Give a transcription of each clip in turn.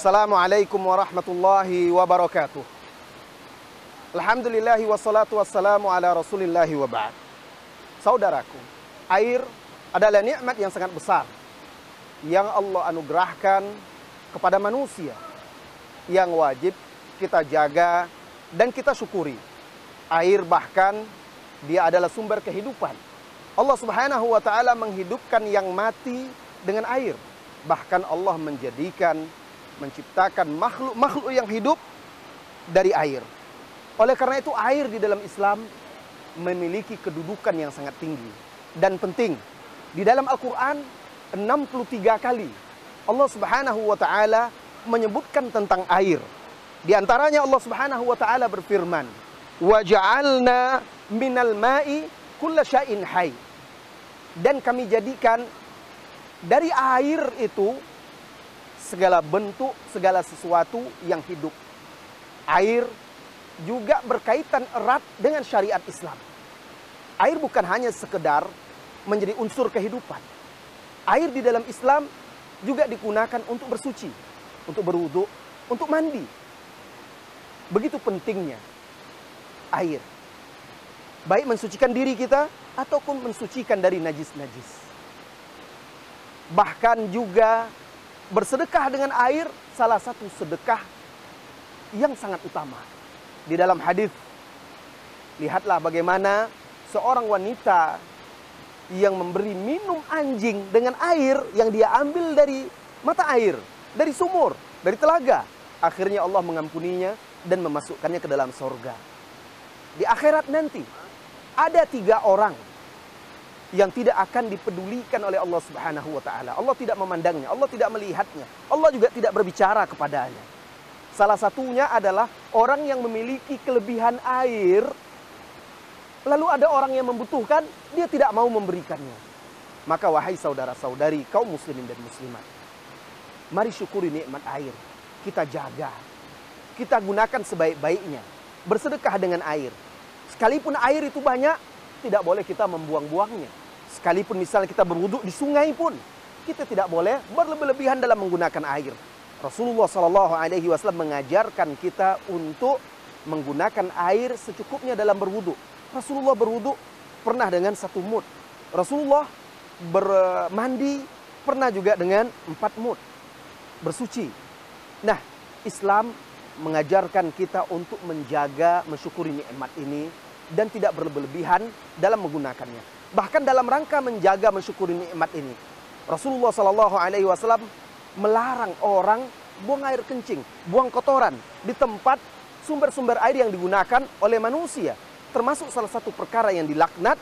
Assalamualaikum warahmatullahi wabarakatuh. Alhamdulillahi wassalatu wassalamu ala rasulillahi wa. Saudaraku, air adalah nikmat yang sangat besar yang Allah anugerahkan kepada manusia yang wajib kita jaga dan kita syukuri. Air bahkan dia adalah sumber kehidupan. Allah Subhanahu wa taala menghidupkan yang mati dengan air. Bahkan Allah menjadikan menciptakan makhluk-makhluk yang hidup dari air. Oleh karena itu air di dalam Islam memiliki kedudukan yang sangat tinggi dan penting. Di dalam Al-Qur'an 63 kali Allah Subhanahu wa taala menyebutkan tentang air. Di antaranya Allah Subhanahu wa taala berfirman, "Wa ja'alna minal ma'i kulla syai'in hayy." Dan kami jadikan dari air itu segala bentuk, segala sesuatu yang hidup. Air juga berkaitan erat dengan syariat Islam. Air bukan hanya sekedar menjadi unsur kehidupan. Air di dalam Islam juga digunakan untuk bersuci, untuk berwudu, untuk mandi. Begitu pentingnya air. Baik mensucikan diri kita ataupun mensucikan dari najis-najis. Bahkan juga bersedekah dengan air salah satu sedekah yang sangat utama. Di dalam hadis lihatlah bagaimana seorang wanita yang memberi minum anjing dengan air yang dia ambil dari mata air, dari sumur, dari telaga. Akhirnya Allah mengampuninya dan memasukkannya ke dalam sorga. Di akhirat nanti ada tiga orang yang tidak akan dipedulikan oleh Allah Subhanahu wa taala. Allah tidak memandangnya, Allah tidak melihatnya. Allah juga tidak berbicara kepadanya. Salah satunya adalah orang yang memiliki kelebihan air lalu ada orang yang membutuhkan, dia tidak mau memberikannya. Maka wahai saudara-saudari kaum muslimin dan muslimat, mari syukuri nikmat air. Kita jaga. Kita gunakan sebaik-baiknya. Bersedekah dengan air. Sekalipun air itu banyak, tidak boleh kita membuang-buangnya. Sekalipun misalnya kita berwudhu di sungai pun, kita tidak boleh berlebih-lebihan dalam menggunakan air. Rasulullah Shallallahu Alaihi Wasallam mengajarkan kita untuk menggunakan air secukupnya dalam berwudhu. Rasulullah berwudhu pernah dengan satu mut. Rasulullah bermandi pernah juga dengan empat mut. Bersuci. Nah, Islam mengajarkan kita untuk menjaga, mensyukuri nikmat ini dan tidak berlebihan dalam menggunakannya. Bahkan dalam rangka menjaga mensyukuri nikmat ini, Rasulullah Shallallahu Alaihi Wasallam melarang orang buang air kencing, buang kotoran di tempat sumber-sumber air yang digunakan oleh manusia. Termasuk salah satu perkara yang dilaknat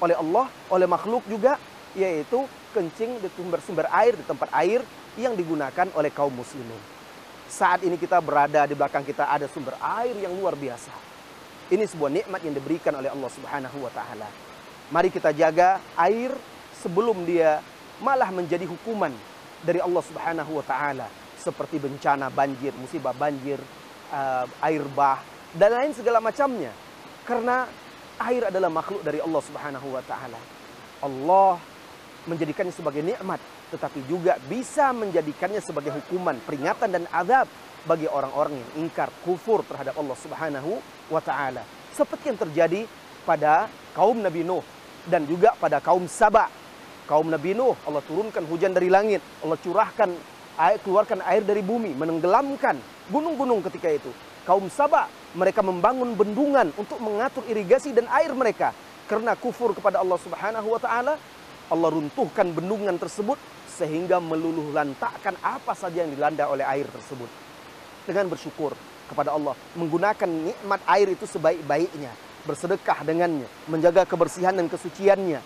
oleh Allah, oleh makhluk juga, yaitu kencing di sumber-sumber air, di tempat air yang digunakan oleh kaum muslimin. Saat ini kita berada di belakang kita ada sumber air yang luar biasa ini sebuah nikmat yang diberikan oleh Allah Subhanahu wa taala. Mari kita jaga air sebelum dia malah menjadi hukuman dari Allah Subhanahu wa taala seperti bencana banjir, musibah banjir, uh, air bah dan lain segala macamnya. Karena air adalah makhluk dari Allah Subhanahu wa taala. Allah menjadikannya sebagai nikmat, tetapi juga bisa menjadikannya sebagai hukuman, peringatan dan azab bagi orang-orang yang ingkar kufur terhadap Allah Subhanahu wa taala. Seperti yang terjadi pada kaum Nabi Nuh dan juga pada kaum Saba. Kaum Nabi Nuh Allah turunkan hujan dari langit, Allah curahkan air keluarkan air dari bumi, menenggelamkan gunung-gunung ketika itu. Kaum Saba mereka membangun bendungan untuk mengatur irigasi dan air mereka karena kufur kepada Allah Subhanahu wa taala. Allah runtuhkan bendungan tersebut sehingga meluluh lantakkan apa saja yang dilanda oleh air tersebut dengan bersyukur kepada Allah, menggunakan nikmat air itu sebaik-baiknya, bersedekah dengannya, menjaga kebersihan dan kesuciannya,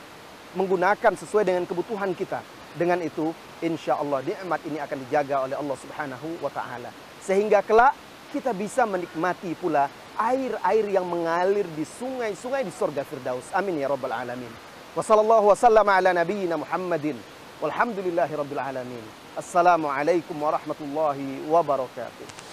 menggunakan sesuai dengan kebutuhan kita. Dengan itu, insya Allah nikmat ini akan dijaga oleh Allah Subhanahu wa Ta'ala, sehingga kelak kita bisa menikmati pula air-air yang mengalir di sungai-sungai di surga Firdaus. Amin ya rabbal alamin. Wassallallahu wasallam ala nabiyyina Muhammadin. Walhamdulillahi rabbil alamin. Assalamualaikum warahmatullahi wabarakatuh.